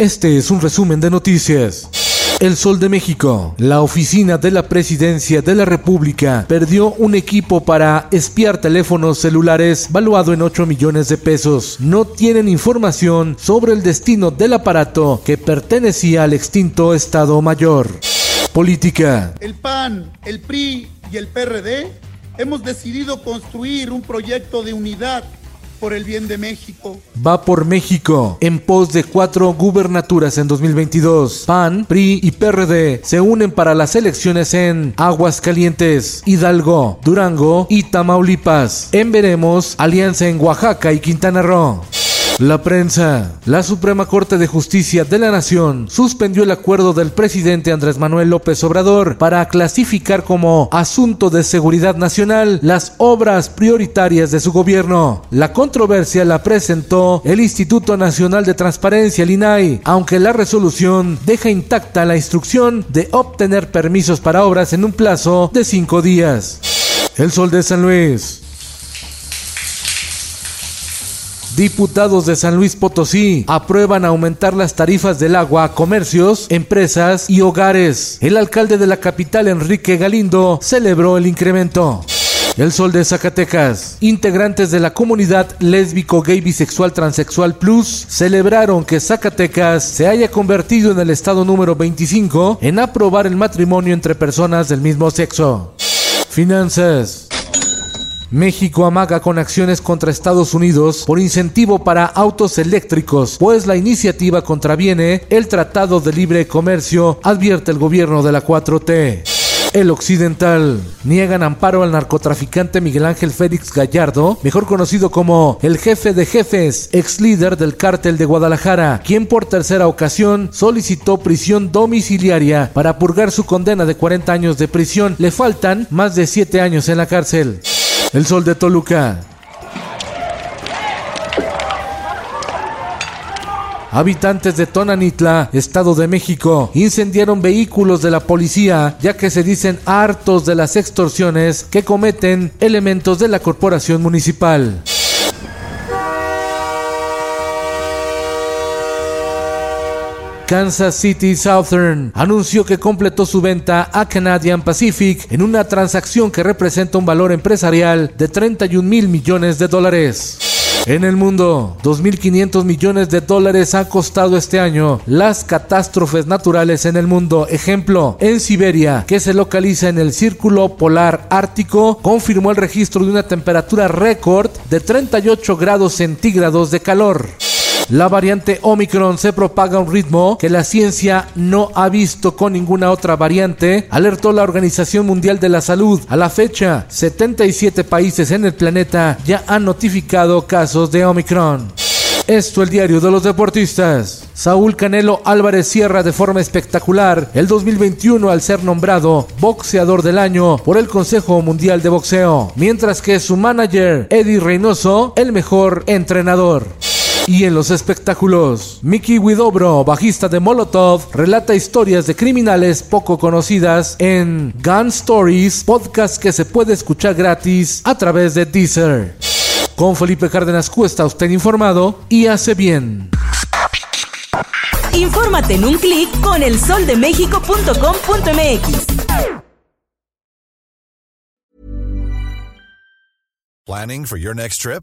Este es un resumen de noticias. El Sol de México. La oficina de la Presidencia de la República perdió un equipo para espiar teléfonos celulares valuado en 8 millones de pesos. No tienen información sobre el destino del aparato que pertenecía al extinto Estado Mayor. Política. El PAN, el PRI y el PRD hemos decidido construir un proyecto de unidad por el bien de México. Va por México, en pos de cuatro gubernaturas en 2022. PAN, PRI y PRD se unen para las elecciones en Aguascalientes, Hidalgo, Durango y Tamaulipas. En Veremos, alianza en Oaxaca y Quintana Roo. La prensa. La Suprema Corte de Justicia de la Nación suspendió el acuerdo del presidente Andrés Manuel López Obrador para clasificar como asunto de seguridad nacional las obras prioritarias de su gobierno. La controversia la presentó el Instituto Nacional de Transparencia, el INAI, aunque la resolución deja intacta la instrucción de obtener permisos para obras en un plazo de cinco días. El Sol de San Luis. Diputados de San Luis Potosí aprueban aumentar las tarifas del agua a comercios, empresas y hogares. El alcalde de la capital, Enrique Galindo, celebró el incremento. El Sol de Zacatecas. Integrantes de la comunidad lésbico, gay, bisexual, transexual plus celebraron que Zacatecas se haya convertido en el estado número 25 en aprobar el matrimonio entre personas del mismo sexo. Finanzas. México amaga con acciones contra Estados Unidos por incentivo para autos eléctricos, pues la iniciativa contraviene el Tratado de Libre Comercio, advierte el gobierno de la 4T. El Occidental. Niegan amparo al narcotraficante Miguel Ángel Félix Gallardo, mejor conocido como el jefe de jefes, ex líder del cártel de Guadalajara, quien por tercera ocasión solicitó prisión domiciliaria para purgar su condena de 40 años de prisión. Le faltan más de 7 años en la cárcel. El sol de Toluca. Habitantes de Tonanitla, Estado de México, incendiaron vehículos de la policía ya que se dicen hartos de las extorsiones que cometen elementos de la corporación municipal. Kansas City Southern anunció que completó su venta a Canadian Pacific en una transacción que representa un valor empresarial de 31 mil millones de dólares. En el mundo, 2.500 millones de dólares han costado este año las catástrofes naturales en el mundo. Ejemplo, en Siberia, que se localiza en el Círculo Polar Ártico, confirmó el registro de una temperatura récord de 38 grados centígrados de calor. La variante Omicron se propaga a un ritmo que la ciencia no ha visto con ninguna otra variante, alertó la Organización Mundial de la Salud. A la fecha, 77 países en el planeta ya han notificado casos de Omicron. Esto el diario de los deportistas. Saúl Canelo Álvarez cierra de forma espectacular el 2021 al ser nombrado boxeador del año por el Consejo Mundial de Boxeo, mientras que su manager Eddie Reynoso el mejor entrenador. Y en los espectáculos, Mickey Widobro, bajista de Molotov, relata historias de criminales poco conocidas en Gun Stories, podcast que se puede escuchar gratis a través de Deezer. Con Felipe Cárdenas Cuesta, usted informado y hace bien. Infórmate en un clic con elsoldemexico.com.mx. Planning for your next trip?